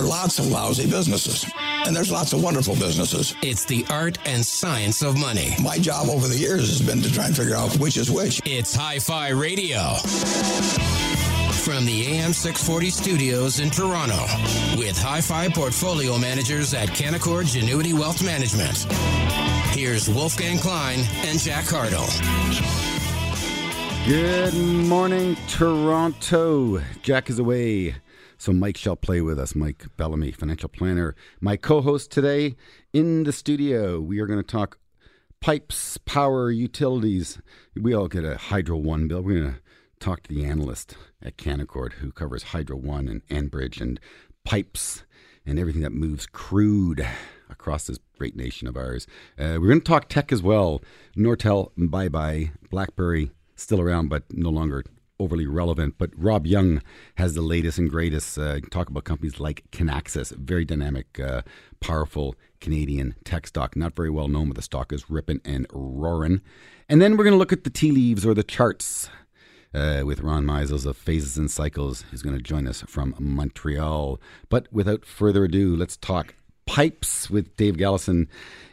are lots of lousy businesses, and there's lots of wonderful businesses. It's the art and science of money. My job over the years has been to try and figure out which is which. It's Hi Fi Radio. From the AM 640 studios in Toronto, with Hi Fi portfolio managers at Canaccord Genuity Wealth Management. Here's Wolfgang Klein and Jack Hardle. Good morning, Toronto. Jack is away, so Mike shall play with us. Mike Bellamy, financial planner, my co host today in the studio. We are going to talk pipes, power, utilities. We all get a Hydro One bill. We're going to talk to the analyst at Canaccord who covers Hydro One and Enbridge and pipes and everything that moves crude across this great nation of ours. Uh, we're going to talk tech as well. Nortel, bye bye. BlackBerry, still around, but no longer overly relevant. But Rob Young has the latest and greatest. Uh, talk about companies like Kinaxis, very dynamic, uh, powerful Canadian tech stock. Not very well known, but the stock is ripping and roaring. And then we're going to look at the tea leaves or the charts. Uh, with Ron Meisels of Phases and Cycles, who's going to join us from Montreal. But without further ado, let's talk pipes with Dave Galison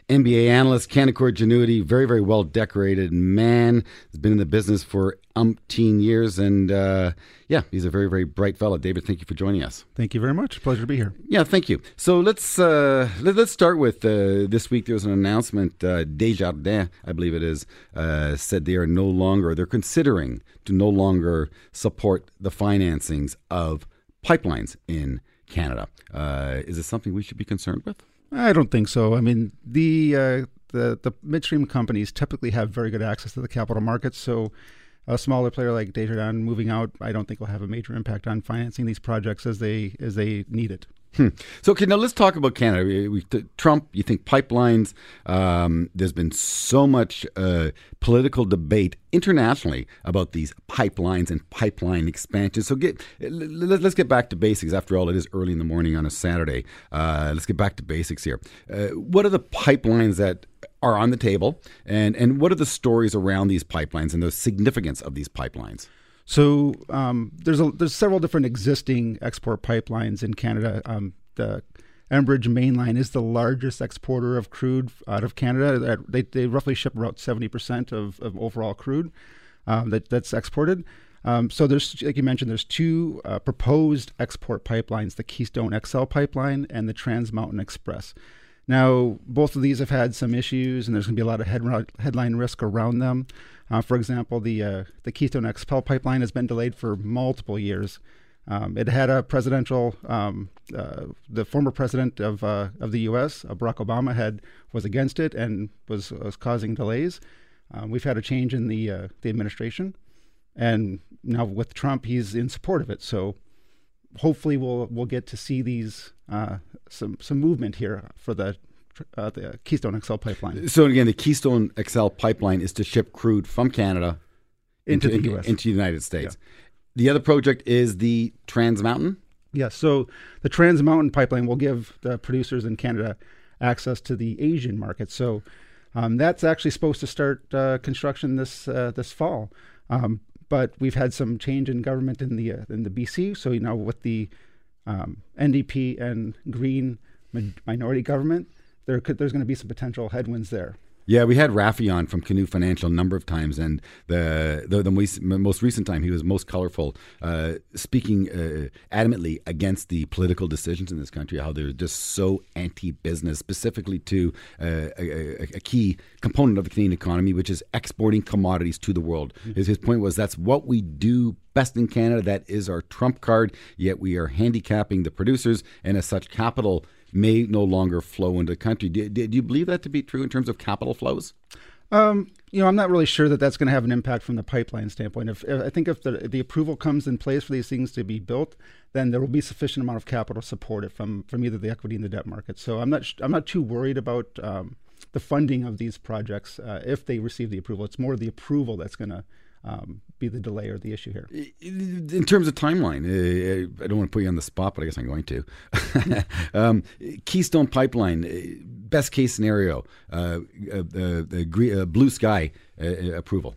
NBA analyst, Canaccord Genuity, very, very well decorated man. Has been in the business for umpteen years, and uh, yeah, he's a very, very bright fellow. David, thank you for joining us. Thank you very much. Pleasure to be here. Yeah, thank you. So let's uh, let, us start with uh, this week. There was an announcement. Uh, Desjardins, I believe it is, uh, said they are no longer. They're considering to no longer support the financings of pipelines in Canada. Uh, is this something we should be concerned with? I don't think so. I mean, the uh, the the midstream companies typically have very good access to the capital markets, so a smaller player like Desjardins moving out, I don't think will have a major impact on financing these projects as they as they need it. Hmm. So, okay, now let's talk about Canada. We, we, Trump, you think pipelines? Um, there's been so much uh, political debate internationally about these pipelines and pipeline expansions. So, get let, us get back to basics. After all, it is early in the morning on a Saturday. Uh, let's get back to basics here. Uh, what are the pipelines that are on the table, and and what are the stories around these pipelines and the significance of these pipelines? So um, there's a, there's several different existing export pipelines in Canada. Um, the Enbridge Mainline is the largest exporter of crude out of Canada. They, they roughly ship about 70% of, of overall crude um, that, that's exported. Um, so there's, like you mentioned, there's two uh, proposed export pipelines: the Keystone XL pipeline and the Trans Mountain Express. Now, both of these have had some issues, and there's going to be a lot of head, headline risk around them. Uh, for example, the uh, the Keystone XL pipeline has been delayed for multiple years. Um, it had a presidential, um, uh, the former president of uh, of the U.S., uh, Barack Obama, had was against it and was was causing delays. Um, we've had a change in the the administration, and now with Trump, he's in support of it. So hopefully, we'll we'll get to see these some some movement here for the uh, the Keystone XL pipeline. So again, the Keystone XL pipeline is to ship crude from Canada into, into the U.S. into the United States. Yeah. The other project is the Trans Mountain. Yes. So the Trans Mountain pipeline will give the producers in Canada access to the Asian market. So um, that's actually supposed to start uh, construction this uh, this fall. Um, but we've had some change in government in the uh, in the BC. So you know, with the um, NDP and Green minority government, there could, there's going to be some potential headwinds there. Yeah, we had Rafi on from Canoe Financial a number of times, and the the, the most, recent time he was most colorful, uh, speaking uh, adamantly against the political decisions in this country, how they're just so anti-business, specifically to uh, a, a, key component of the Canadian economy, which is exporting commodities to the world. Mm-hmm. His, his point was that's what we do best in Canada. That is our trump card. Yet we are handicapping the producers, and as such, capital may no longer flow into the country. Do, do, you believe that to be true in terms of capital flows? Um, you know, I'm not really sure that that's going to have an impact from the pipeline standpoint. If, if I think if the, the approval comes in place for these things to be built, then there will be sufficient amount of capital to support it from from either the equity and the debt market. So I'm not I'm not too worried about um, the funding of these projects uh, if they receive the approval. It's more the approval that's going to um, be the delay or the issue here. In terms of timeline, I don't want to put you on the spot, but I guess I'm going to. um, Keystone Pipeline, uh, best case scenario, uh, uh, uh, blue sky uh, approval.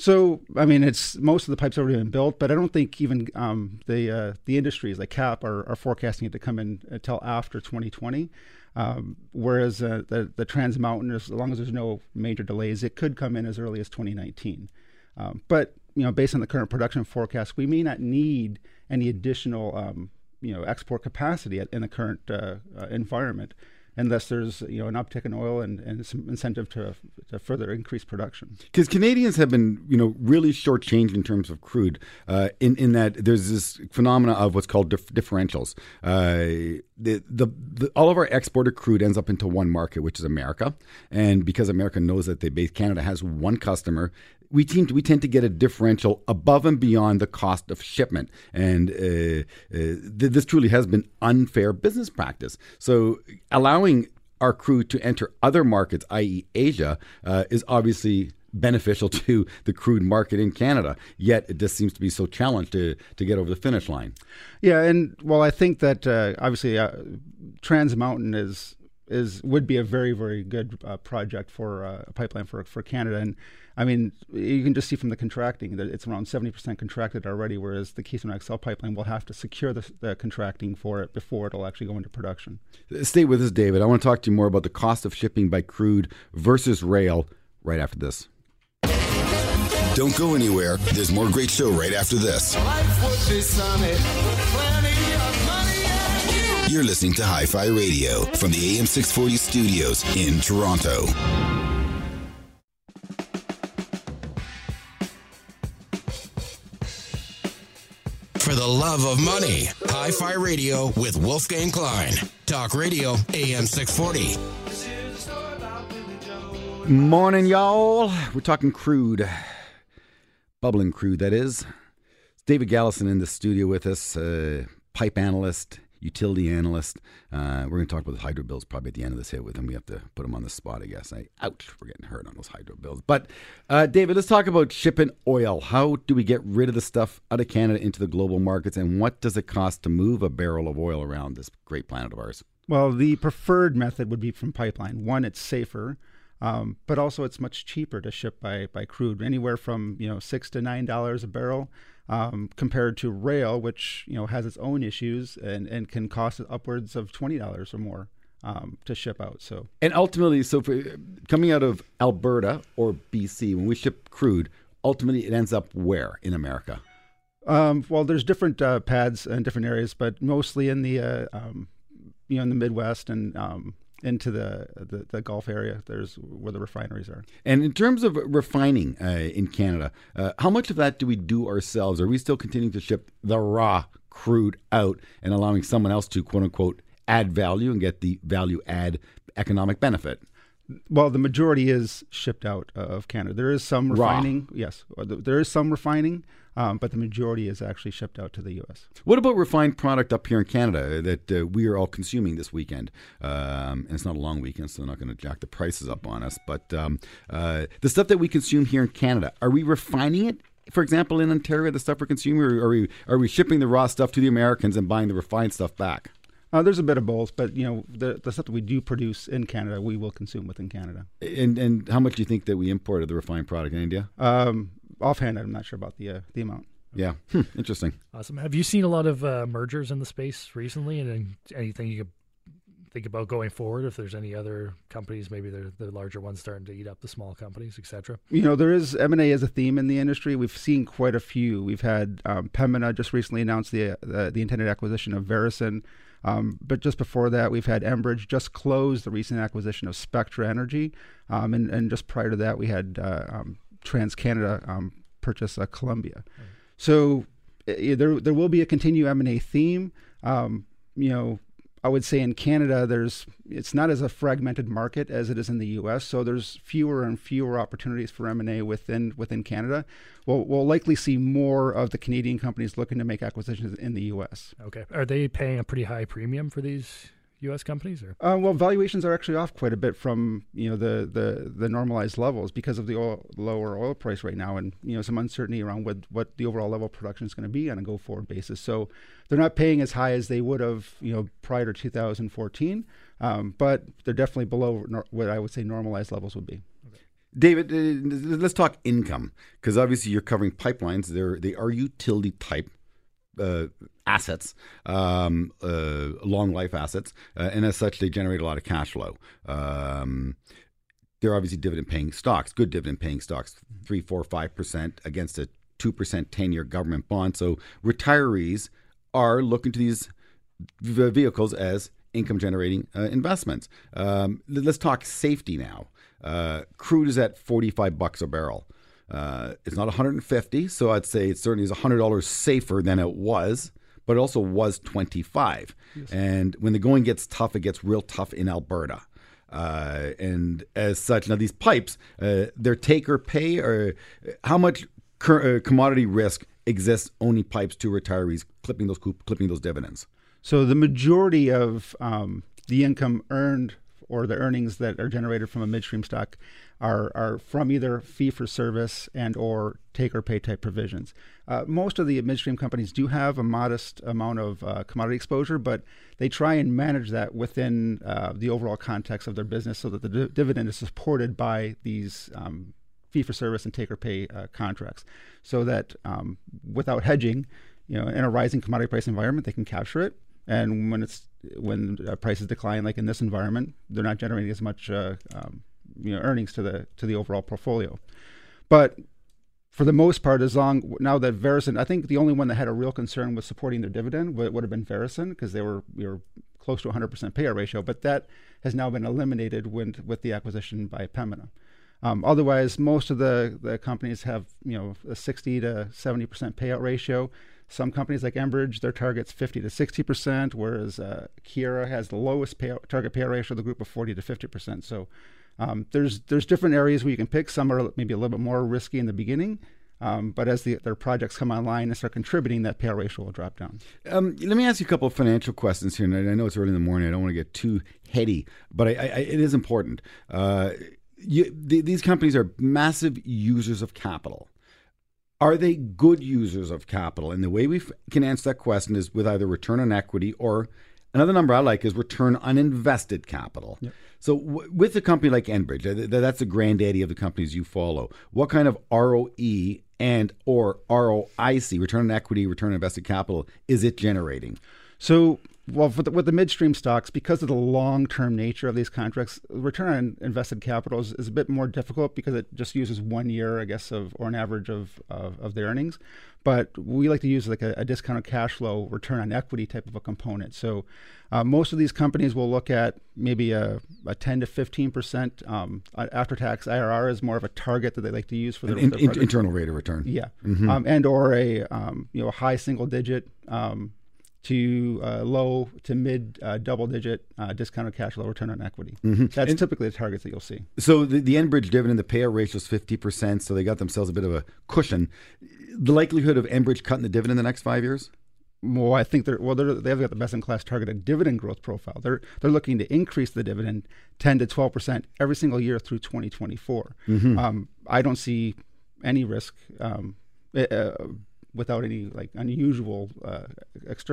So, I mean, it's most of the pipes already been built, but I don't think even um, the uh, the industries like CAPP are, are, forecasting it to come in until after 2020. Um, whereas uh, the the Trans Mountain, as long as there's no major delays, it could come in as early as 2019. Um, but you know, based on the current production forecast, we may not need any additional um, you know export capacity in the current uh, uh, environment unless there's you know an uptick in oil and, and some incentive to, to further increase production. Because Canadians have been you know really shortchanged in terms of crude. Uh, in in that there's this phenomena of what's called dif- differentials. Uh, the, the, the, all of our exported crude ends up into one market, which is America, and because America knows that they base Canada has one customer, we tend to, we tend to get a differential above and beyond the cost of shipment, and uh, uh, th- this truly has been unfair business practice. So allowing our crew to enter other markets, i.e., Asia, uh, is obviously beneficial to the crude market in Canada. Yet it just seems to be so challenged to to get over the finish line. Yeah, and well, I think that uh, obviously uh, Trans Mountain is is would be a very very good uh, project for a pipeline for for Canada and I mean, you can just see from the contracting that it's around 70% contracted already, whereas the Keystone XL pipeline will have to secure the, the, contracting for it before it'll actually go into production. Stay with us, David. I want to talk to you more about the cost of shipping by crude versus rail right after this. Don't go anywhere. There's more great show right after this. You're listening to Hi Fi Radio from the AM 640 studios in Toronto. For the love of money. Hi Fi Radio with Wolfgang Klein. Talk Radio AM 640. Morning, y'all. We're talking crude. Bubbling crude, that is. David Galison in the studio with us, uh, pipe analyst, utility analyst. Uh, we're going to talk about the hydro bills probably at the end of this hit with him. We have to put him on the spot, I guess. I, ouch, we're getting hurt on those hydro bills. But, uh, David, let's talk about shipping oil. How do we get rid of the stuff out of Canada into the global markets, and what does it cost to move a barrel of oil around this great planet of ours? Well, the preferred method would be from pipeline. One, it's safer. Um, but also, it's much cheaper to ship by, by crude, anywhere from you know six to nine dollars a barrel um, compared to rail, which you know has its own issues and, and can cost upwards of twenty dollars or more um, to ship out. So and ultimately, so for, coming out of Alberta or BC, when we ship crude, ultimately it ends up where in America? Um, well, there's different uh, pads in different areas, but mostly in the uh, um, you know in the Midwest and um, into the, the, the Gulf area. There's where the refineries are. And in terms of refining uh, in Canada, uh, how much of that do we do ourselves? Are we still continuing to ship the raw crude out and allowing someone else to quote unquote add value and get the value add economic benefit? Well, the majority is shipped out of Canada. There is some refining. Raw. Yes, there is some refining, um, but the majority is actually shipped out to the U.S. What about refined product up here in Canada that uh, we are all consuming this weekend? Um, and it's not a long weekend, so they're not going to jack the prices up on us. But um, uh, the stuff that we consume here in Canada, are we refining it for example, in Ontario, the stuff we're consuming, or are we are we shipping the raw stuff to the Americans and buying the refined stuff back? Uh, there's a bit of both, but you know the the stuff that we do produce in Canada, we will consume within Canada. And and how much do you think that we imported the refined product in India? Um, offhand, I'm not sure about the uh, the amount. Yeah, hmm, interesting. Awesome. Have you seen a lot of uh, mergers in the space recently, and anything you could think about going forward? If there's any other companies, maybe they're the larger ones starting to eat up the small companies, etc. You know, there is M and A as a theme in the industry. We've seen quite a few. We've had um, Pembina just recently announced the uh, the intended acquisition of Veresen. Um, but just before that, we've had Enbridge just close the recent acquisition of Spectra Energy, um, and, and just prior to that, we had uh, um, TransCanada um, purchase uh, Columbia. Mm. So uh, there there will be a continued M and A theme. Um, you know, I would say in Canada, there's it's not as a fragmented market as it is in the U.S. So there's fewer and fewer opportunities for M and A within within Canada. We'll, we'll likely see more of the Canadian companies looking to make acquisitions in the U.S. Okay, are they paying a pretty high premium for these U.S. companies? Or uh, well, valuations are actually off quite a bit from you know the the, the normalized levels because of the oil, lower oil price right now, and you know some uncertainty around what what the overall level of production is going to be on a go forward basis. So they're not paying as high as they would have you know prior to 2014, um, but they're definitely below nor- what I would say normalized levels would be. David, uh, let's talk income because obviously you're covering pipelines. They're they are utility type uh, assets, um, uh, long life assets, uh, and as such, they generate a lot of cash flow. Um, they're obviously dividend paying stocks, good dividend paying stocks, three, four, five percent against a two percent ten year government bond. So retirees are looking to these vehicles as income generating uh, investments. Um, let's talk safety now. Uh, crude is at 45 bucks a barrel. Uh, it's not 150, so I'd say it certainly is $100 safer than it was, but it also was 25. Yes. And when the going gets tough, it gets real tough in Alberta. Uh, and as such, now these pipes, uh, they're take or pay, or how much cur- uh, commodity risk exists owning pipes to retirees, clipping those clipping those dividends? So the majority of um, the income earned or the earnings that are generated from a midstream stock are, are from either fee for service and or take or pay type provisions. Uh, most of the midstream companies do have a modest amount of uh, commodity exposure, but they try and manage that within uh, the overall context of their business so that the di- dividend is supported by these um, fee for service and take or pay uh, contracts, so that um, without hedging, you know, in a rising commodity price environment, they can capture it and when it's when uh, prices decline, like in this environment, they're not generating as much uh, um, you know earnings to the to the overall portfolio. But for the most part, as long now that Veresen, I think the only one that had a real concern with supporting their dividend would, would have been Veresen because they were we were close to 100% payout ratio, but that has now been eliminated when, with the acquisition by Pembina. Um, otherwise, most of the, the companies have you know a 60 to 70% payout ratio. Some companies like Enbridge, their target's 50 to 60 percent, whereas uh, Keyera has the lowest payout, target payout ratio of the group of 40 to 50 percent. So um, there's there's different areas where you can pick. Some are maybe a little bit more risky in the beginning. Um, but as the, their projects come online and start contributing, that payout ratio will drop down. Um, let me ask you a couple of financial questions here. And I know it's early in the morning. I don't want to get too heady, but I, I, it is important. Uh, you, the, these companies are massive users of capital. Are they good users of capital? And the way we can answer that question is with either return on equity or another number I like is return on invested capital. Yep. So w- with a company like Enbridge, th- that's the granddaddy of the companies you follow. What kind of ROE and or ROIC, return on equity, return on invested capital, is it generating? So well, the, with the midstream stocks, because of the long-term nature of these contracts, return on invested capital is, is, a bit more difficult because it just uses one year, I guess, of or an average of of, of the earnings. But we like to use like a, a, discounted cash flow return on equity type of a component. So uh, most of these companies will look at maybe a, a 10 to 15 percent um, after-tax IRR is more of a target that they like to use for their, in, their in, internal rate of return. Yeah, mm-hmm. um, and or a um, you know a high single-digit um, to uh, low to mid uh, double digit uh, discounted cash flow return on equity. Mm-hmm. That's and typically the targets that you'll see. So the, the Enbridge dividend, the payout ratio is 50%, so they got themselves a bit of a cushion. The likelihood of Enbridge cutting the dividend in the next five years? Well, I think they're well. They're, they've got the best in class targeted dividend growth profile. They're they're looking to increase the dividend ten to twelve percent every single year through twenty twenty four. Mm-hmm. Um, I don't see any risk um, uh, without any like unusual uh,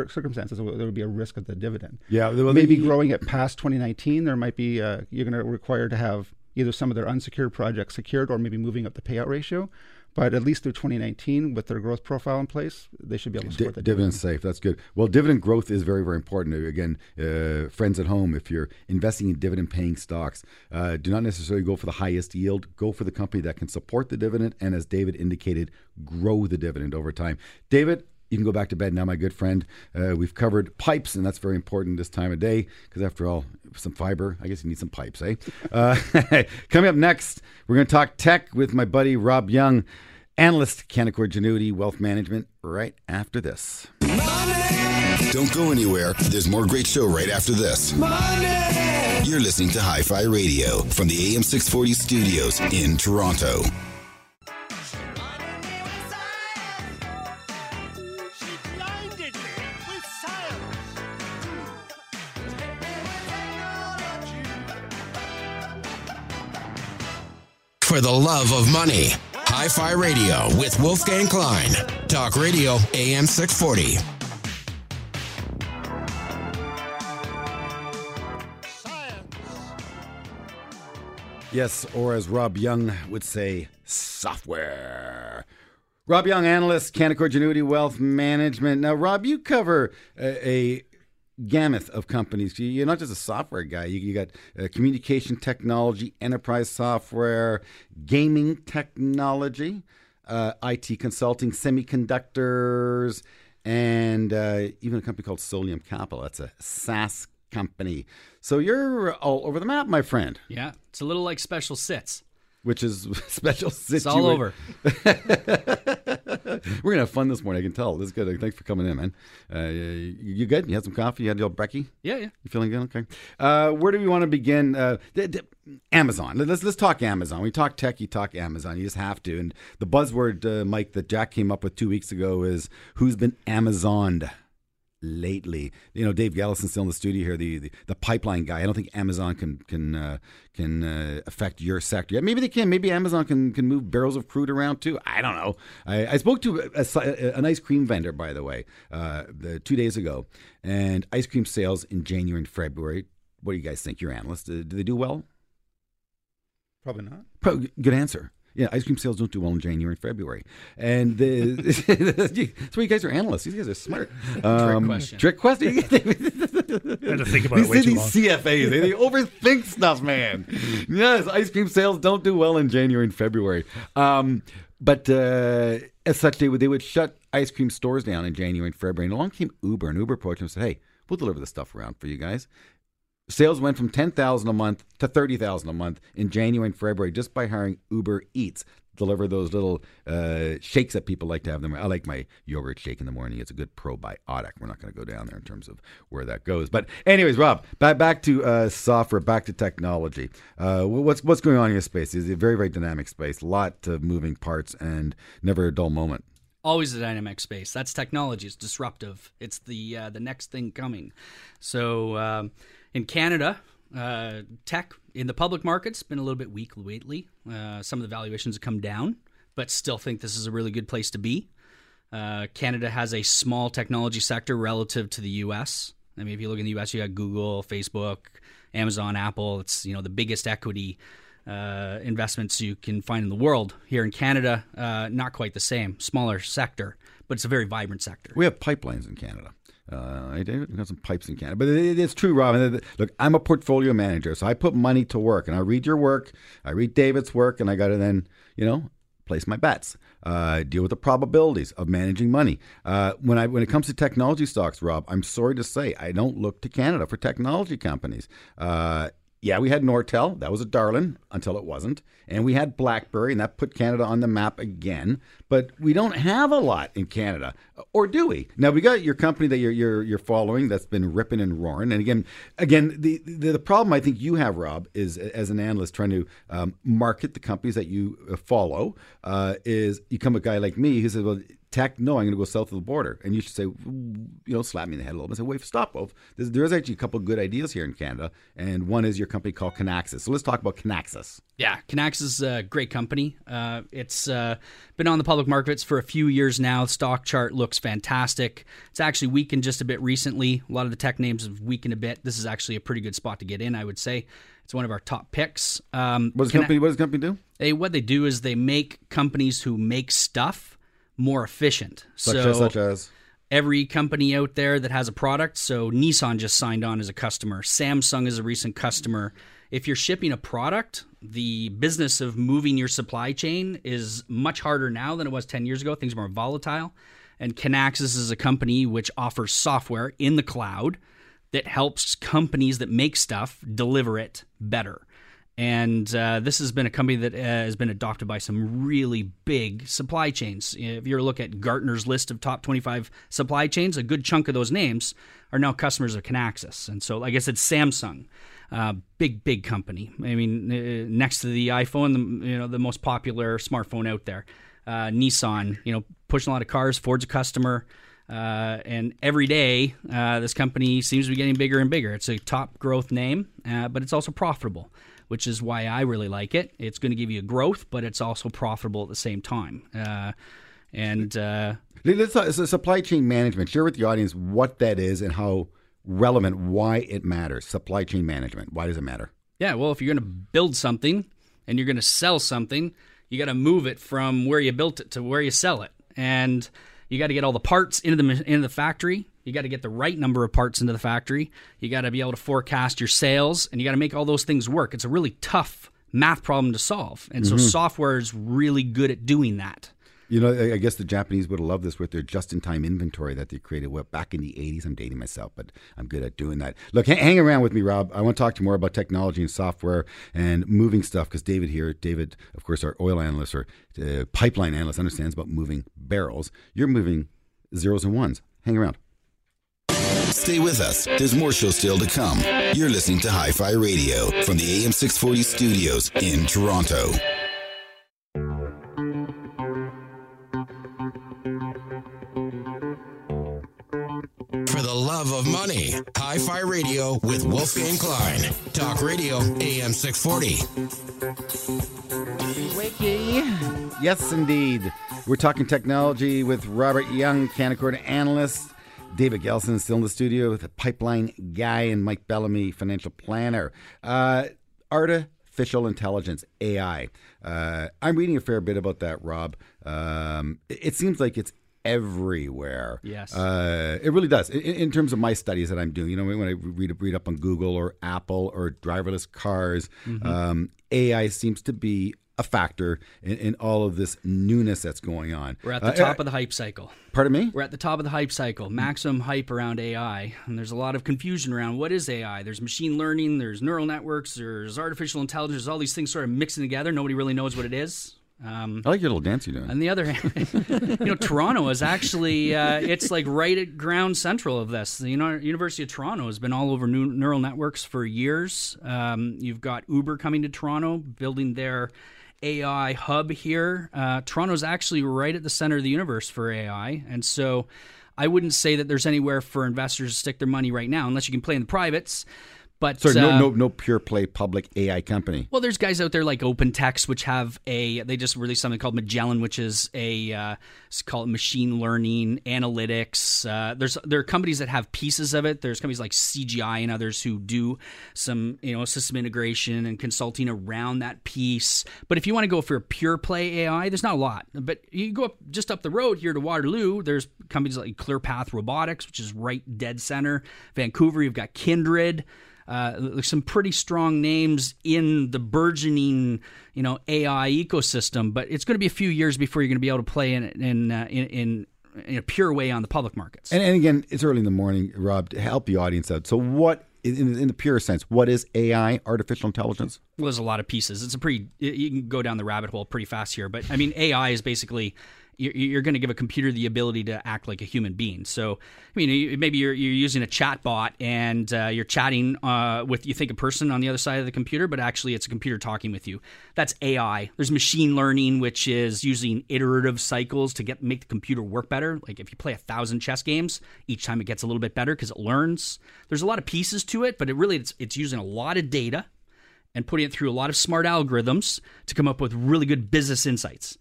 circumstances, there would be a risk of the dividend. Yeah, well, maybe growing it past 2019, there might be uh, you're going to require to have either some of their unsecured projects secured or maybe moving up the payout ratio. But at least through 2019, with their growth profile in place, they should be able to support D- dividend. safe. That's good. Well, dividend growth is very, very important. Again, uh, friends at home, if you're investing in dividend-paying stocks, uh, do not necessarily go for the highest yield. Go for the company that can support the dividend, and as David indicated, grow the dividend over time. David, you can go back to bed now, my good friend. Uh, we've covered pipes, and that's very important this time of day because, after all, some fiber. I guess you need some pipes, eh? Uh, coming up next, we're going to talk tech with my buddy Rob Young, analyst, Canaccord Genuity Wealth Management, right after this. Money! Don't go anywhere. There's more great show right after this. Money! You're listening to Hi Fi Radio from the AM 640 studios in Toronto. For the love of money. Hi Fi Radio with Wolfgang Klein. Talk Radio AM 640. Yes, or as Rob Young would say, software. Rob Young, analyst, Canaccord Genuity Wealth Management. Now, Rob, you cover a, a gamut of companies. You're not just a software guy. You, you got uh, communication technology, enterprise software, gaming technology, uh, IT consulting, semiconductors, and uh, even a company called Solium Capital. That's a SaaS company. So you're all over the map, my friend. Yeah, it's a little like special sits. Which is special situation. It's all over. We're gonna have fun this morning. I can tell. This is good. Thanks for coming in, man. Uh, you good? You had some coffee? You had your brekkie? Yeah, yeah. You feeling good? Okay. Uh, where do we want to begin? Uh, th- th- Amazon. Let's let's talk Amazon. We talk tech. You talk Amazon. You just have to. And the buzzword, uh, Mike, that Jack came up with two weeks ago is who's been Amazoned lately. You know, Dave Galison's still in the studio here, the, the, the pipeline guy. I don't think Amazon can can uh, can uh, affect your sector. Maybe they can. Maybe Amazon can can move barrels of crude around too. I don't know. I, I spoke to a, a, an ice cream vendor, by the way, uh, the, two days ago, and ice cream sales in January and February. What do you guys think? Your analysts, do, do they do well? Probably not. Probably, good answer. Yeah, ice cream sales don't do well in January and February. And the, that's why you guys are analysts. These guys are smart. Um, trick question. Trick question. had to think about these, it way too these long. CFAs, they, they overthink stuff, man. yes, ice cream sales don't do well in January and February. Um, but uh, as such, they would, they would shut ice cream stores down in January and February. And along came Uber, and Uber approached them and said, hey, we'll deliver the stuff around for you guys. Sales went from ten thousand a month to thirty thousand a month in January and February just by hiring Uber Eats deliver those little uh, shakes that people like to have them. I like my yogurt shake in the morning. It's a good probiotic. We're not going to go down there in terms of where that goes. But anyways, Rob, back back to uh, software, back to technology. Uh, what's what's going on in your space? It's a very very dynamic space. Lot of moving parts and never a dull moment. Always a dynamic space. That's technology. It's disruptive. It's the uh, the next thing coming. So. Um, in Canada, uh, tech in the public market's been a little bit weak lately. Uh, some of the valuations have come down, but still think this is a really good place to be. Uh, Canada has a small technology sector relative to the U.S. I mean, if you look in the U.S., you got Google, Facebook, Amazon, Apple. It's you know the biggest equity uh, investments you can find in the world. Here in Canada, uh, not quite the same, smaller sector, but it's a very vibrant sector. We have pipelines in Canada. Uh, David, got some pipes in Canada, but it, it's true, Robin. Look, I'm a portfolio manager, so I put money to work, and I read your work, I read David's work, and I got to then, you know, place my bets, uh, deal with the probabilities of managing money. Uh, when I when it comes to technology stocks, Rob, I'm sorry to say I don't look to Canada for technology companies. Uh, yeah, we had Nortel. That was a darling until it wasn't. And we had BlackBerry, and that put Canada on the map again. But we don't have a lot in Canada, or do we? Now we got your company that you're you're, you're following that's been ripping and roaring. And again, again, the, the, the problem I think you have, Rob, is as an analyst trying to um, market the companies that you follow. Uh, is you come a guy like me who says, well tech, no, I'm going to go south of the border. And you should say, you know, slap me in the head a little bit and say, wait, stop, Wolf. There's, there's actually a couple of good ideas here in Canada. And one is your company called Kinaxis. So let's talk about Kinaxis. Yeah, Kinaxis is a great company. Uh, it's uh, been on the public markets for a few years now. Stock chart looks fantastic. It's actually weakened just a bit recently. A lot of the tech names have weakened a bit. This is actually a pretty good spot to get in, I would say. It's one of our top picks. Um, what, does company, what does the company do? They, what they do is they make companies who make stuff more efficient. Such, so as, such as every company out there that has a product. So Nissan just signed on as a customer. Samsung is a recent customer. If you're shipping a product, the business of moving your supply chain is much harder now than it was 10 years ago. Things are more volatile. And Kinaxis is a company which offers software in the cloud that helps companies that make stuff deliver it better. And uh, this has been a company that uh, has been adopted by some really big supply chains. If you look at Gartner's list of top 25 supply chains, a good chunk of those names are now customers of Kinaxis. And so, like I said, Samsung, uh, big, big company. I mean, uh, next to the iPhone, the, you know, the most popular smartphone out there. Uh, Nissan, you know, pushing a lot of cars. Ford's a customer. Uh, and every day, uh, this company seems to be getting bigger and bigger. It's a top growth name, uh, but it's also profitable which is why I really like it. It's going to give you growth, but it's also profitable at the same time. Uh, and uh, let's talk, so supply chain management. Share with the audience what that is and how relevant, why it matters. Supply chain management. Why does it matter? Yeah, well, if you're going to build something, and you're going to sell something, you got to move it from where you built it to where you sell it. And you got to get all the parts into the into the factory. You got to get the right number of parts into the factory. You got to be able to forecast your sales, and you got to make all those things work. It's a really tough math problem to solve, and so software is really good at doing that. You know, I I guess the Japanese would have loved this with their just-in-time inventory that they created well, back in the '80s. I'm dating myself, but I'm good at doing that. Look, hang, hang around with me, Rob. I want to talk to you more about technology and software and moving stuff because David here, David, of course, our oil analyst or uh, pipeline analyst, understands about moving barrels. You're moving zeros and ones. Hang around. Stay with us. There's more show still to come. You're listening to Hi Fi Radio from the AM 640 studios in Toronto. For the love of money, Hi Fi Radio with Wolfgang Klein. Talk Radio AM 640. Wakey. Yes, indeed. We're talking technology with Robert Young, Canaccord analyst. David Galison is still in the studio, with the pipeline guy, and Mike Bellamy, financial planner. Uh, artificial intelligence, AI. Uh, I'm reading a fair bit about that, Rob. Um, it, it seems like it's everywhere. Yes. Uh, it really does. In, in terms of my studies that I'm doing, you know, when I read read up on Google or Apple or driverless cars, um, AI seems to be a factor in, in all of this newness that's going on. We're at the Uh, top of the hype cycle. Pardon me. We're at the top of the hype cycle, maximum hype around AI, and there's a lot of confusion around what is AI. There's machine learning, there's neural networks, there's artificial intelligence, there's all these things sort of mixing together. Nobody really knows what it is. Um, I like your little dance you're doing. on the other hand, you know, Toronto is actually uh, it's like right at ground central of this. The University of Toronto has been all over new neural networks for years. Um, you've got Uber coming to Toronto, building their AI hub here. Uh, Toronto's actually right at the center of the universe for AI, and so I wouldn't say that there's anywhere for investors to stick their money right now, unless you can play in the privates. But Sorry, no, uh, no, no pure play public AI company. well, there's guys out there like OpenText, which have a. They just released something called Magellan, which is a. Uh, it's called machine learning analytics. Uh, there's there are companies that have pieces of it. There's companies like CGI and others who do some you know system integration and consulting around that piece. But if you want to go for a pure play AI, there's not a lot. But you go up just up the road here to Waterloo. There's companies like ClearPath Robotics, which is right dead center. Vancouver, you've got Kindred uh, some pretty strong names in the burgeoning, you know, AI ecosystem. But it's going to be a few years before you're going to be able to play in in uh, in, in in a pure way on the public markets. And, and again, it's early in the morning, Rob, to help the audience out. So, what, in, in the pure sense, what is AI, artificial intelligence? well, there's a lot of pieces. It's a pretty you can go down the rabbit hole pretty fast here. But I mean, AI is basically you're, going to give a computer the ability to act like a human being. So, I mean, maybe you're, you're using a chat bot and uh, you're chatting uh, with, you think, a person on the other side of the computer, but actually it's a computer talking with you. That's AI. There's machine learning, which is using iterative cycles to get make the computer work better. Like if you play a thousand chess games, each time it gets a little bit better because it learns. There's a lot of pieces to it, but it really it's, it's using a lot of data and putting it through a lot of smart algorithms to come up with really good business insights.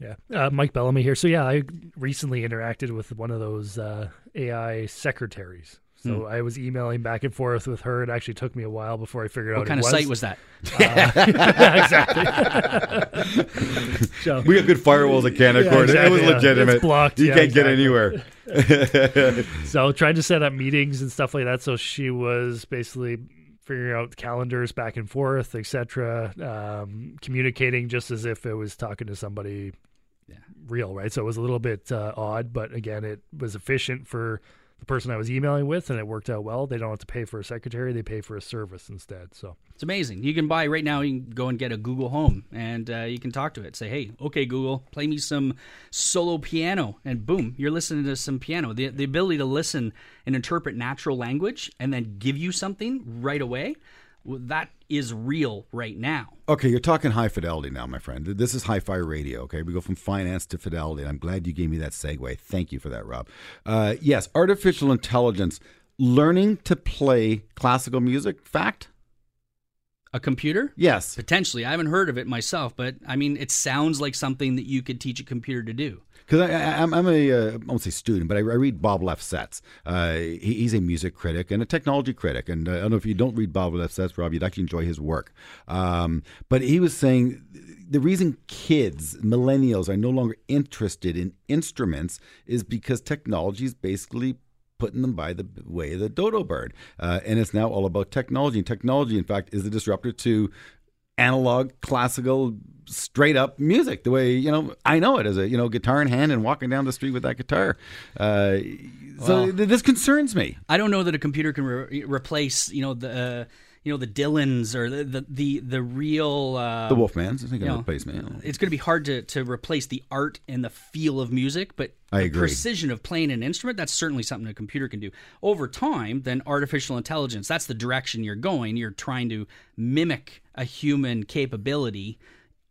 Yeah, uh, Mike Bellamy here. So yeah, I recently interacted with one of those uh, AI secretaries. So I was emailing back and forth with her. It actually took me a while before I figured out What kind it of was. site was that? exactly. so, We got good firewalls at Canaccord. Yeah, exactly, it was yeah. legitimate. It's blocked, You yeah, can't get anywhere. so trying to set up meetings and stuff like that. So she was basically figuring out calendars back and forth, etc. Um, communicating just as if it was talking to somebody real, right? So it was a little bit uh, odd, but again, it was efficient for the person I was emailing with, and it worked out well. They don't have to pay for a secretary; they pay for a service instead. So It's amazing. You can buy right now. You can go and get a Google Home, and uh, you can talk to it. Say, "Hey, okay, Google, play me some solo piano," and boom, you're listening to some piano. The the ability to listen and interpret natural language and then give you something right away. Well, That is real right now. Okay, you're talking high fidelity now, my friend. This is hi fi radio, okay? We go from finance to fidelity. I'm glad you gave me that segue. Thank you for that, Rob. Uh, yes, artificial intelligence, learning to play classical music. Fact? A computer? Yes. Potentially. I haven't heard of it myself, but I mean, it sounds like something that you could teach a computer to do. Because I, I'm a uh, I won't say student, but I, I read Bob Lefsetz. Uh, he, he's a music critic and a technology critic, and uh, I don't know if you don't read Bob Lefsetz, Rob, you'd actually enjoy his work. Um, but he was saying the reason kids, millennials, are no longer interested in instruments is because technology is basically putting them by the way the dodo bird. Uh, and it's now all about technology. And technology, in fact, is the disruptor to analog, classical, straight up music. The way you know I know it as a you know guitar in hand and walking down the street with that guitar. Uh, so Well- th- this concerns me. I don't know that a computer can re- replace, you know, the uh, you know the Dylans or the the the, the real uh, The Wolfman's, I think, you can know, replace me. It's going to be hard to, to replace the art and the feel of music, but I the agree. precision of playing an instrument, that's certainly something a computer can do. Over time, then artificial intelligence, that's the direction you're going. You're trying to mimic a human capability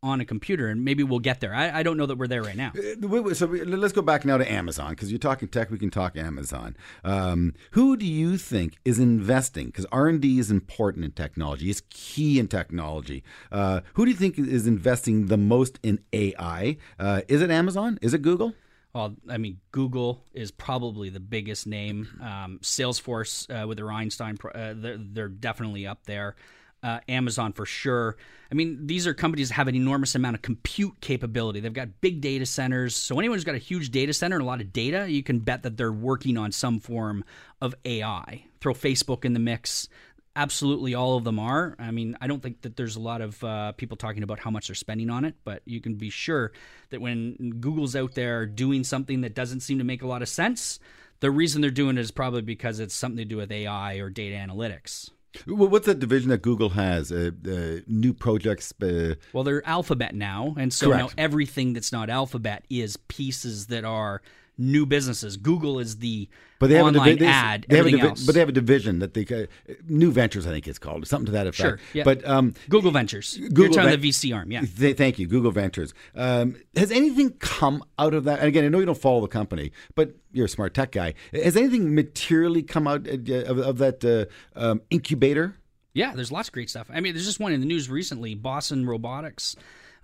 on a computer, and maybe we'll get there. I, I don't know that we're there right now. Uh, So we- let's go back now to Amazon because you're talking tech. We can talk Amazon. Um, who do you think is investing? Because R and D is important in technology. It's key in technology. Uh, who do you think is investing the most in AI? Uh, is it Amazon? Is it Google? Well, I mean, Google is probably the biggest name. Um, Salesforce uh, with their Einstein, uh, they're, they're definitely up there. Uh, Amazon for sure. I mean, these are companies that have an enormous amount of compute capability. They've got big data centers. So anyone who's got a huge data center and a lot of data, you can bet that they're working on some form of AI. Throw Facebook in the mix. Absolutely, all of them are. I mean, I don't think that there's a lot of uh, people talking about how much they're spending on it, but you can be sure that when Google's out there doing something that doesn't seem to make a lot of sense, the reason they're doing it is probably because it's something to do with AI or data analytics. Wh- What's that division that Google has? Uh, uh, new projects. Uh, Well, they're Alphabet now, and so Correct. now everything that's not Alphabet is pieces that are new businesses. Google is the but they have online a divi- they, ad. They have a divi- else. but they have a division that they uh, new ventures. I think it's called something to that effect. Sure, yeah. But um, Google Ventures. You're Google talking Ven- the VC arm, yeah. Th- thank you, Google Ventures. Um, has anything come out of that? And again, I know you don't follow the company, but you're a smart tech guy. Has anything materially come out uh, of, of that uh, um, incubator? Yeah, there's lots of great stuff. I mean, there's just one in the news recently. Boston Robotics.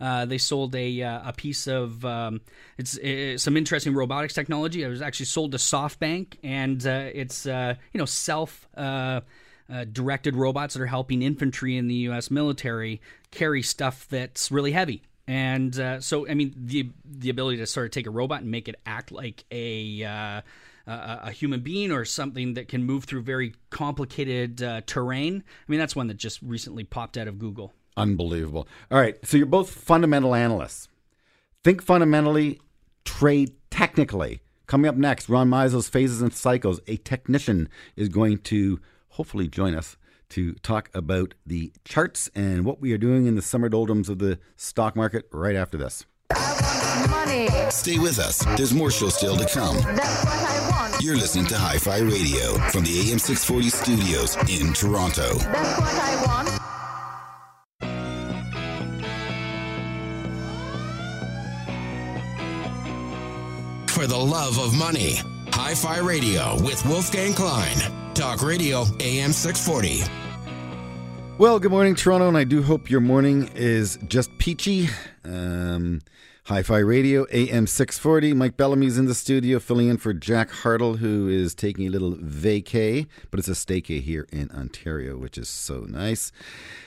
Uh, they sold a uh, a piece of um, it's some interesting robotics technology. It was actually sold to SoftBank, and uh, it's uh, you know self uh, directed robots that are helping infantry in the U.S. military carry stuff that's really heavy. And so, I mean, the the ability to sort of take a robot and make it act like a uh, a human being or something that can move through very complicated uh, terrain. I mean, that's one that just recently popped out of Google. Unbelievable. All right, so you're both fundamental analysts. Think fundamentally, trade technically. Coming up next, Ron Meisels Phases and Cycles. A technician is going to hopefully join us to talk about the charts and what we are doing in the summer doldrums of the stock market right after this. Money. Stay with us. There's more show still to come. That's what I want. You're listening to Hi Fi Radio from the AM 640 studios in Toronto. That's what I want. For the love of money. Hi Fi Radio with Wolfgang Klein. Talk Radio AM 640. Well, good morning, Toronto, and I do hope your morning is just peachy. Um, Hi Fi Radio, AM 640. Mike Bellamy's in the studio filling in for Jack Hartle, who is taking a little vacay, but it's a staycay here in Ontario, which is so nice.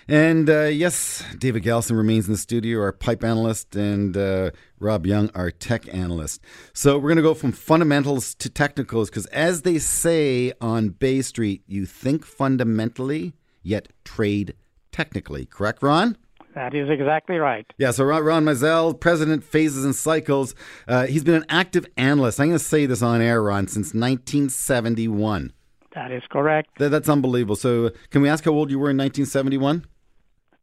And uh, yes, David Galison remains in the studio, our pipe analyst, and uh, Rob Young, our tech analyst. So we're going to go from fundamentals to technicals because, as they say on Bay Street, you think fundamentally, yet trade technically. Correct, Ron? That is exactly right. Yeah, so Ron, Ron Mazel, President Phases and Cycles, uh, he's been an active analyst. I'm going to say this on air, Ron, since 1971. That is correct. That, that's unbelievable. So, can we ask how old you were in 1971?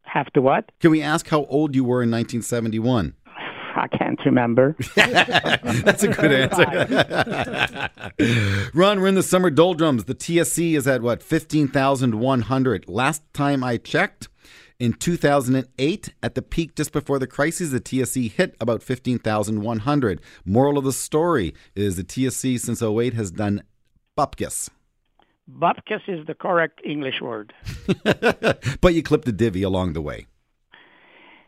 Have to what? Can we ask how old you were in 1971? I can't remember. That's a good answer. Ron, we're in the summer doldrums. The TSX is at what, 15,100. Last time I checked, in 2008, at the peak just before the crisis, the TSX hit about 15,100. Moral of the story is the TSX since 08 has done bupkis. Bupkis is the correct English word. but you clipped a divvy along the way.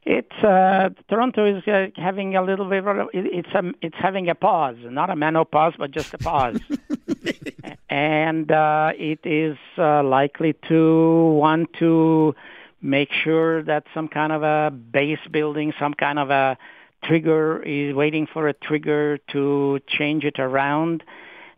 It's uh, Toronto is uh, having a little bit. Of, it, it's a, it's having a pause, not a menopause, but just a pause, and uh, it is uh, likely to want to make sure that some kind of a base building, some kind of a trigger is waiting for a trigger to change it around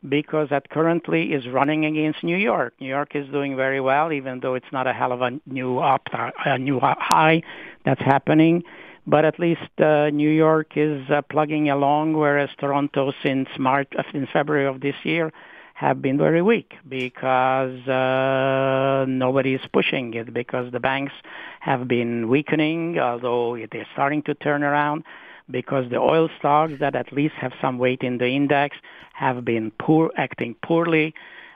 because that currently is running against New York. New York is doing very well, even though it's not a hell of a new up, a new high that's happening. But at least uh, New York is uh, plugging along, whereas Toronto, since March, uh, since February of this year, have been very weak because uh, nobody is pushing it because the banks have been weakening, although they're starting to turn around because the oil stocks that at least have some weight in the index have been poor, acting poorly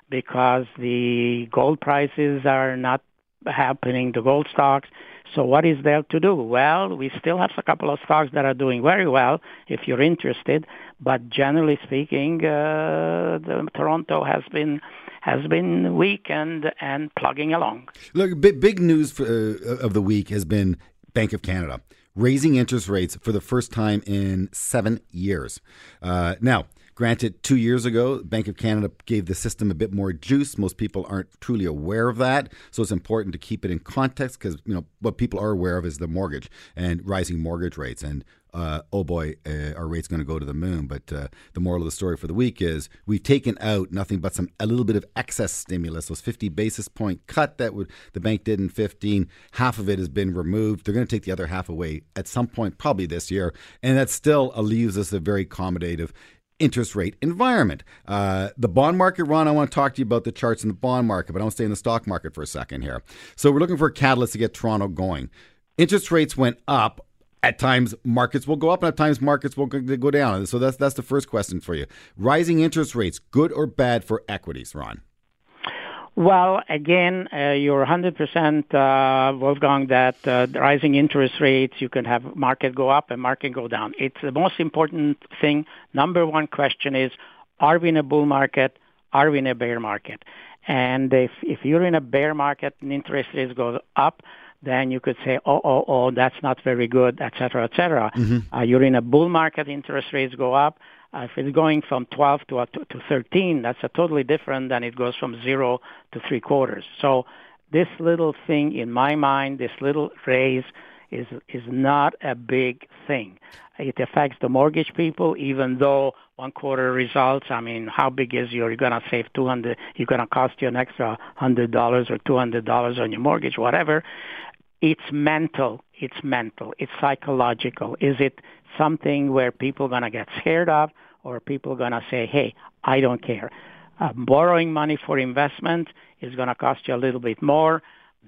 because the gold prices are not happening, the gold stocks. So what is there to do? Well, we still have a couple of stocks that are doing very well if you're interested, but generally speaking, uh, the, Toronto has been has been weak and and plugging along. Look, big, big news for, uh, of the week has been Bank of Canada raising interest rates for the first time in seven years. Uh, now, Granted, two years ago, Bank of Canada gave the system a bit more juice. Most people aren't truly aware of that, so it's important to keep it in context because you know what people are aware of is the mortgage and rising mortgage rates. And uh, oh boy, uh, our rate's going to go to the moon. But uh, the moral of the story for the week is we've taken out nothing but some a little bit of excess stimulus. Those 50 basis point cut that would the bank did in 15, half of it has been removed. They're going to take the other half away at some point, probably this year, and that still leaves us a very accommodative interest rate environment. Uh, the bond market, Ron, I want to talk to you about the charts in the bond market, but I want to stay in the stock market for a second here. So we're looking for a catalyst to get Toronto going. Interest rates went up. At times, markets will go up, and at times, markets will go down. So that's that's the first question for you. Rising interest rates, good or bad for equities, Ron? Well, again, uh, you're 100% uh, Wolfgang that uh, rising interest rates, you can have market go up and market go down. It's the most important thing. Number one question is, are we in a bull market? Are we in a bear market? And if, if you're in a bear market and interest rates go up, then you could say, oh, oh, oh, that's not very good, et cetera, et cetera. Mm-hmm. Uh, you're in a bull market, interest rates go up. Uh, if it's going from 12 to, uh, to 13, that's a totally different than it goes from zero to three quarters. So this little thing in my mind, this little raise is is not a big thing. It affects the mortgage people, even though one quarter results. I mean, how big is your? You're gonna save two hundred. You're gonna cost you an extra hundred dollars or two hundred dollars on your mortgage, whatever. It's mental. It's mental. It's psychological. Is it something where people are going to get scared of or people are going to say, hey, I don't care. Uh, borrowing money for investment is going to cost you a little bit more.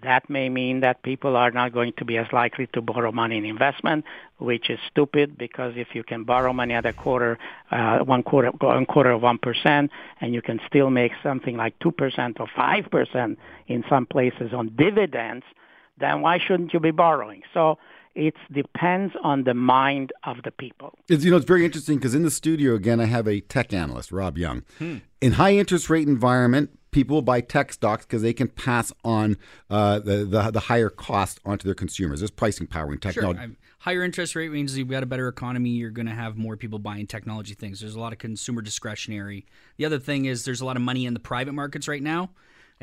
That may mean that people are not going to be as likely to borrow money in investment, which is stupid because if you can borrow money at a quarter, uh, one quarter, one quarter of one percent, and you can still make something like two percent or five percent in some places on dividends, then why shouldn't you be borrowing? So it depends on the mind of the people. It's, you know, it's very interesting because in the studio again, I have a tech analyst, Rob Young. Hmm. In high interest rate environment, people buy tech stocks because they can pass on uh, the, the, the higher cost onto their consumers. There's pricing power in technology. Sure. Higher interest rate means you've got a better economy. You're going to have more people buying technology things. There's a lot of consumer discretionary. The other thing is there's a lot of money in the private markets right now.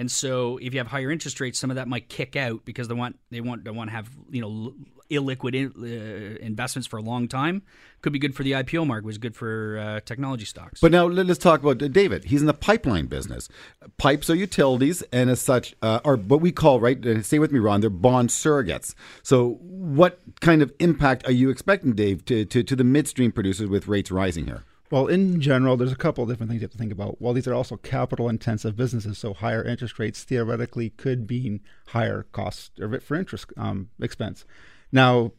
And so, if you have higher interest rates, some of that might kick out because they want they want they want to have you know illiquid in, uh, investments for a long time. Could be good for the IPO market. Was good for uh, technology stocks. But now let's talk about David. He's in the pipeline business. Pipes are utilities, and as such, uh, are what we call right. Uh, stay with me, Ron. They're bond surrogates. So, what kind of impact are you expecting, Dave, to, to, to the midstream producers with rates rising here? Well, in general, there's a couple of different things you have to think about. Well, these are also capital intensive businesses, so higher interest rates theoretically could mean higher costs for interest um, expense. Now,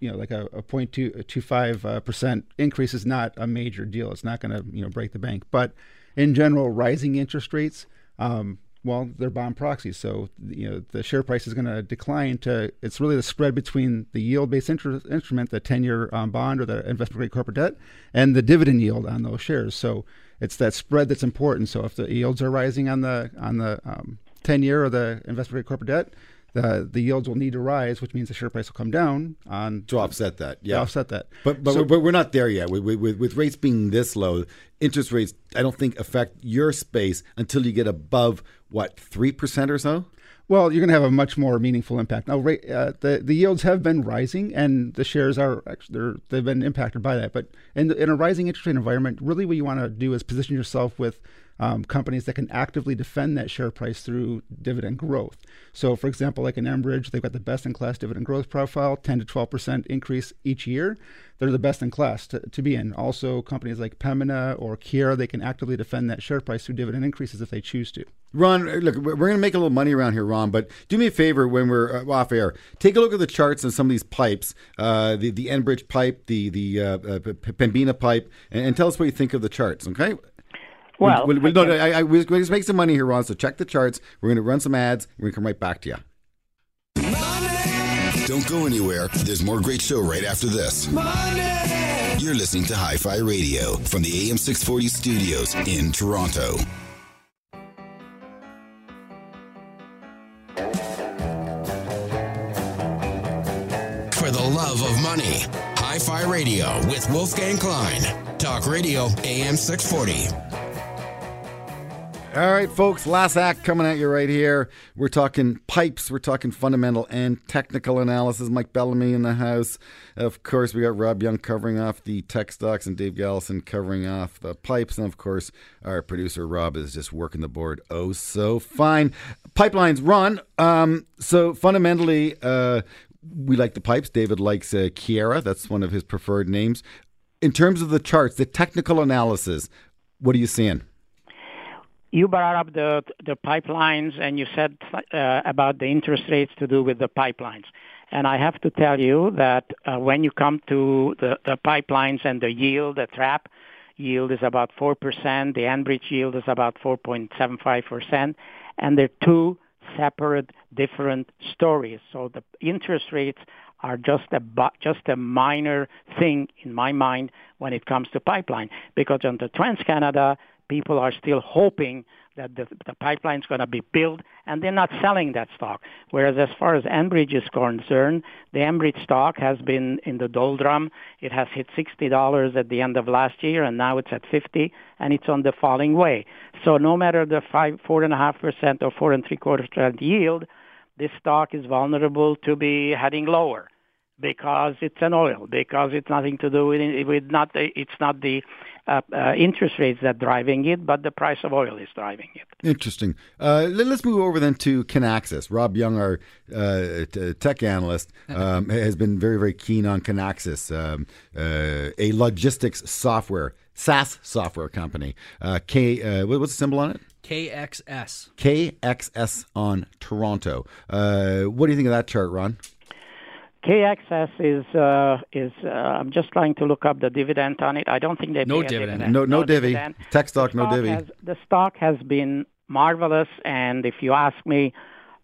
you know, like a, a 0.25 uh, percent increase is not a major deal. It's not going to you know break the bank. But in general, rising interest rates um, well, they're bond proxies, so you know the share price is going to decline. To it's really the spread between the yield-based instrument, the ten-year um, bond or the investment-grade corporate debt, and the dividend yield on those shares. So it's that spread that's important. So if the yields are rising on the on the um, ten-year or the investment-grade corporate debt, the the yields will need to rise, which means the share price will come down on to offset that. to Yeah, offset that. But but, So- we're, but we're not there yet. With, with, with rates being this low, interest rates I don't think affect your space until you get above what three percent or so. Well, you're going to have a much more meaningful impact. Now, rate, uh, the the yields have been rising, and the shares are actually they're, they've been impacted by that. But in in a rising interest rate environment, really what you want to do is position yourself with um, companies that can actively defend that share price through dividend growth. So, for example, like in Enbridge, they've got the best in class dividend growth profile, 10 to 12 percent increase each year. They're the best in class to, to be in. Also, companies like Pembina or Keyera, they can actively defend that share price through dividend increases if they choose to. Ron, look, we're going to make a little money around here, Ron. But do me a favor when we're uh, off air. Take a look at the charts on some of these pipes, uh, the the Enbridge pipe, the the uh, uh, Pembina pipe, and, and tell us what you think of the charts. Okay. Well, we, we, I no, no, I, I, we're going to make some money here, Ron. So check the charts. We're going to run some ads. We're going to come right back to you. Don't go anywhere. There's more great show right after this. You're listening to Hi Fi Radio from the AM 640 studios in Toronto. For the love of money, Hi Fi Radio with Wolfgang Klein. Talk Radio AM 640. All right, folks, last act coming at you right here. We're talking pipes, we're talking fundamental and technical analysis. Mike Bellamy in the house. Of course, we got Rob Young covering off the tech stocks and Dave Galison covering off the pipes. And of course, our producer Rob is just working the board oh so fine. Pipelines run. Um, so fundamentally, uh, we like the pipes. David likes uh, Keyera. That's one of his preferred names. In terms of the charts, the technical analysis, what are you seeing? You brought up the the pipelines and you said uh, about the interest rates to do with the pipelines. And I have to tell you that uh, when you come to the, the pipelines and the yield, the trap yield is about 4%, the Enbridge yield is about 4.75%, and they're two separate, different stories. So the interest rates are just a just a minor thing in my mind when it comes to pipeline because on the TransCanada people are still hoping that the, the is going to be built, and they're not selling that stock. Whereas as far as Enbridge is concerned, the Enbridge stock has been in the doldrum. It has hit $60 at the end of last year, and now it's at 50, and it's on the falling way. So no matter the five, four and a half percent or four and three quarters percent yield, this stock is vulnerable to be heading lower because it's an oil, because it's nothing to do with, with not it's not the uh, uh, interest rates that driving it, but the price of oil is driving it. Interesting. Uh, let- let's move over then to Kinaxis. Rob Young, our uh, t- tech analyst, um, has been very, very keen on Kinaxis, um, uh, a logistics software, SaaS software company. Uh, K, uh, what's the symbol on it? KXS. KXS on Toronto. Uh, what do you think of that chart, Ron? KXS is uh, is uh, I'm just trying to look up the dividend on it. I don't think they No pay a dividend. No, no, divvy. dividend. Tech stock, The no stock divvy. Has, the stock has been marvelous, and if you ask me,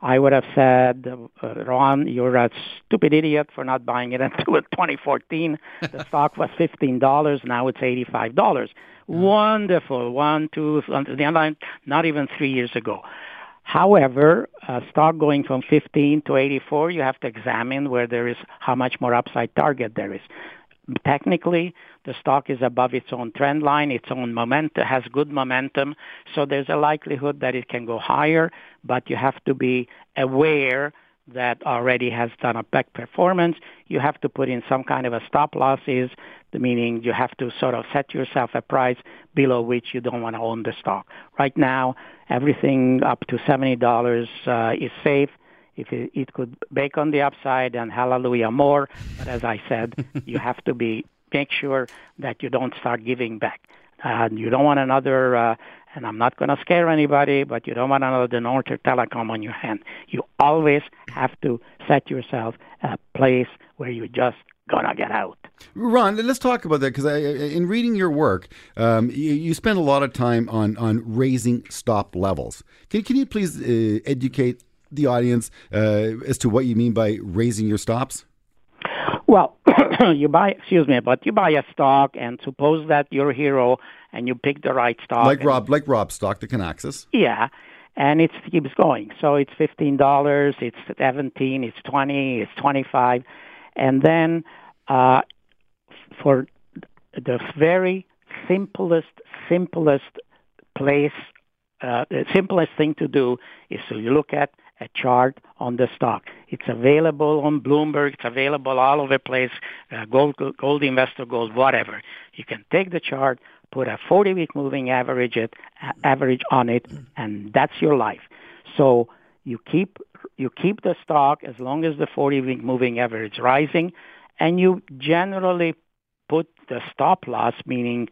I would have said, uh, Ron, you're a stupid idiot for not buying it until 2014. the stock was $15. Now it's $85. Wonderful. One, two, the other, not even three years ago. However, uh, stock going from 15 to 84, you have to examine where there is how much more upside target there is. Technically, the stock is above its own trend line, its own momentum, has good momentum, so there's a likelihood that it can go higher, but you have to be aware that already has done a back performance. You have to put in some kind of a stop losses, meaning you have to sort of set yourself a price below which you don't want to own the stock. Right now, everything up to $70 uh, is safe. If it, it could bake on the upside, and hallelujah more. But as I said, you have to be make sure that you don't start giving back. Uh, you don't want another, uh, and I'm not going to scare anybody, but you don't want another Northern Telecom on your hand. You always have to set yourself a place where you just gonna get out. Ron, let's talk about that because in reading your work, um, you, you spend a lot of time on on raising stop levels. Can, can you please uh, educate the audience uh, as to what you mean by raising your stops? Well, you buy, excuse me, but you buy a stock, and suppose that you're hero and you pick the right stock. Like and- Rob, like Rob stock, the Kinaxis. Yeah. and it keeps going. So it's fifteen dollars, it's seventeen, it's twenty, it's twenty-five, and then uh, for the very simplest, simplest place, uh, the simplest thing to do is to you look at a chart on the stock. It's available on Bloomberg. It's available all over the place. Uh, gold, gold investor, gold, whatever. You can take the chart, put a 40-week moving average it, average on it, and that's your life. So you keep you keep the stock as long as the 40-week moving average is rising, and you generally put the stop loss, meaning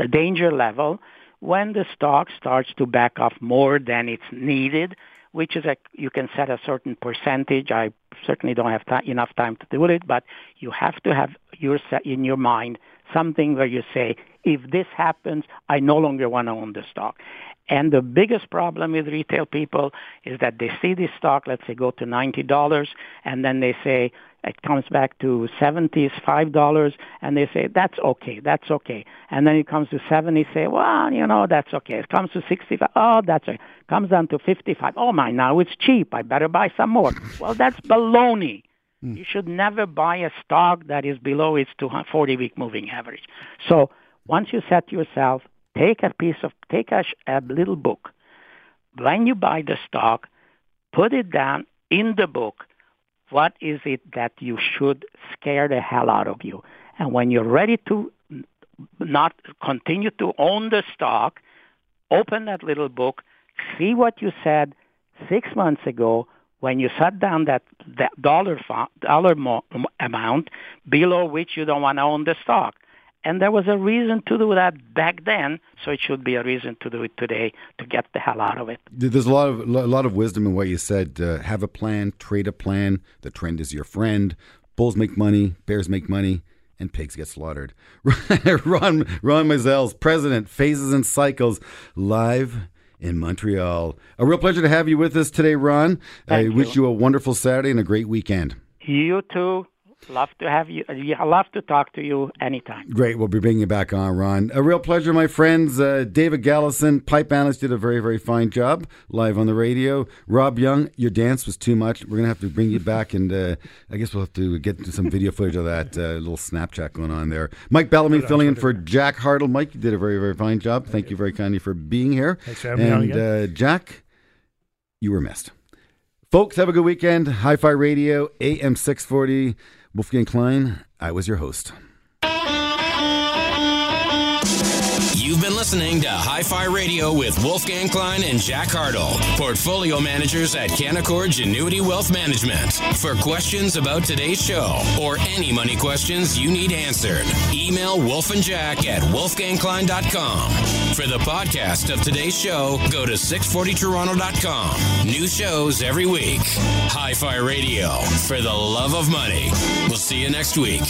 the danger level, when the stock starts to back off more than it's needed, which is a you can set a certain percentage. I certainly don't have t- enough time to do it, but you have to have your set in your mind something where you say, if this happens, I no longer want to own the stock. And the biggest problem with retail people is that they see this stock, let's say, go to $90, and then they say, it comes back to 70 five dollars and they say that's okay that's okay. And then it comes to 70 say well you know that's okay. It comes to 65 oh that's okay comes down to 55 oh my now it's cheap. I better buy some more. Well that's baloney mm. you should never buy a stock that is below its 240 week moving average so once you set yourself take a piece of take a, a little book when you buy the stock put it down in the book what is it that you should scare the hell out of you? And when you're ready to not continue to own the stock, open that little book, see what you said six months ago when you set down that, that dollar dollar amount below which you don't want to own the stock. And there was a reason to do that back then, so it should be a reason to do it today to get the hell out of it. There's a lot of a lot of wisdom in what you said. Uh, have a plan, trade a plan. The trend is your friend. Bulls make money, bears make money, and pigs get slaughtered. Ron Ron Meisels president, Phases and Cycles, live in Montreal. A real pleasure to have you with us today, Ron. Thank I you. wish you a wonderful Saturday and a great weekend. You too. Love to have you. I love to talk to you anytime. Great. We'll be bringing you back on, Ron. A real pleasure, my friends. Uh, David Galison, pipe analyst, did a very, very fine job live on the radio. Rob Young, your dance was too much. We're going to have to bring you back, and uh, I guess we'll have to get some video footage of that uh, little Snapchat going on there. Mike Bellamy filling in for Jack Hartle. Mike, you did a very, very fine job. Thank, Thank you. you very kindly for being here. Thanks for having and, me on again. Uh, Jack, you were missed. Folks, have a good weekend. Hi Fi Radio, AM 640. Wolfgang Klein, I was your host. Listening to Hi Fi Radio with Wolfgang Klein and Jack Hartle, portfolio managers at Canaccord Genuity Wealth Management. For questions about today's show or any money questions you need answered, email Wolf and Jack at wolfgangklein.com. For the podcast of today's show, go to 640toronto.com. New shows every week. Hi Fi Radio, for the love of money. We'll see you next week.